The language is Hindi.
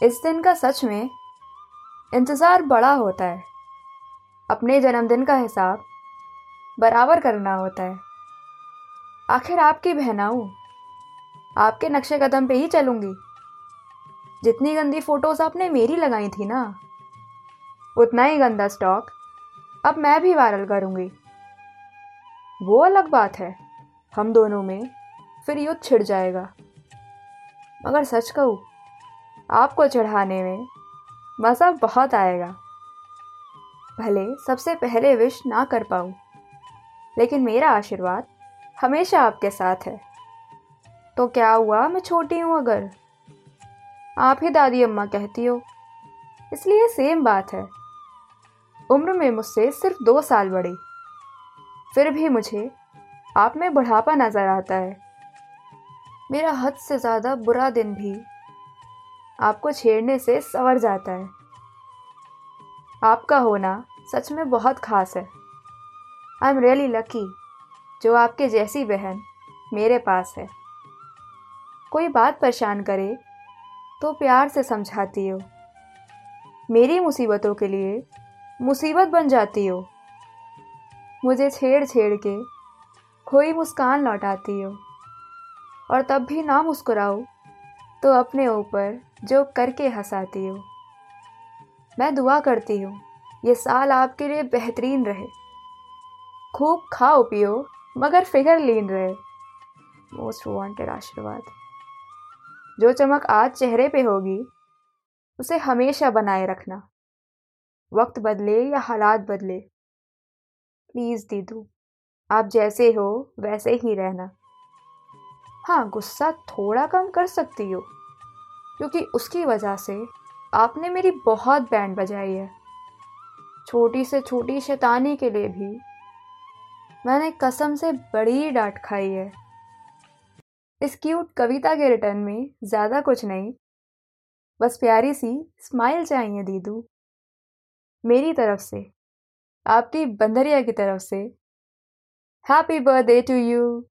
इस दिन का सच में इंतज़ार बड़ा होता है। अपने जन्मदिन का हिसाब बराबर करना होता है। आखिर आपकी बहनाऊ आपके नक्शे कदम पे ही चलूँगी। जितनी गंदी फ़ोटोज़ आपने मेरी लगाई थी ना, उतना ही गंदा स्टॉक अब मैं भी वायरल करूँगी। वो अलग बात है। हम दोनों में फिर युद्ध छिड़ जाएगा। मगर सच कहूँ आपको चढ़ाने में मज़ा बहुत आएगा। भले सबसे पहले विश ना कर पाऊँ, लेकिन मेरा आशीर्वाद हमेशा आपके साथ है। तो क्या हुआ मैं छोटी हूँ अगर? आप ही दादी अम्मा कहती हो। इसलिए सेम बात है। उम्र में मुझसे सिर्फ़ दो साल बड़ी। फिर भी मुझे आप में बुढ़ापा नज़र आता है। मेरा हद से ज़्यादा बुरा दिन भी आपको छेड़ने से सवर जाता है। आपका होना सच में बहुत खास है। आई एम रियली लकी जो आपके जैसी बहन मेरे पास है। कोई बात परेशान करे तो प्यार से समझाती हो। मेरी मुसीबतों के लिए मुसीबत बन जाती हो। मुझे छेड़ छेड़ के खोई मुस्कान लौटाती हो। और तब भी ना मुस्कुराओ तो अपने ऊपर जो करके हंसाती हो। मैं दुआ करती हूँ, ये साल आपके लिए बेहतरीन रहे। खूब खाओ, पियो, मगर फिगर लीन रहे। मोस्ट वांटेड आशीर्वाद। जो चमक आज चेहरे पे होगी, उसे हमेशा बनाए रखना। वक्त बदले या हालात बदले। प्लीज़ दीदू, आप जैसे हो, वैसे ही रहना। हाँ गुस्सा थोड़ा कम कर सकती हो, क्योंकि उसकी वजह से आपने मेरी बहुत बैंड बजाई है। छोटी से छोटी शैतानी के लिए भी मैंने कसम से बड़ी डांट खाई है। इस क्यूट कविता के रिटर्न में ज़्यादा कुछ नहीं, बस प्यारी सी स्माइल चाहिए दीदू। मेरी तरफ़ से, आपकी बंदरिया की तरफ़ से हैप्पी बर्थडे टू यू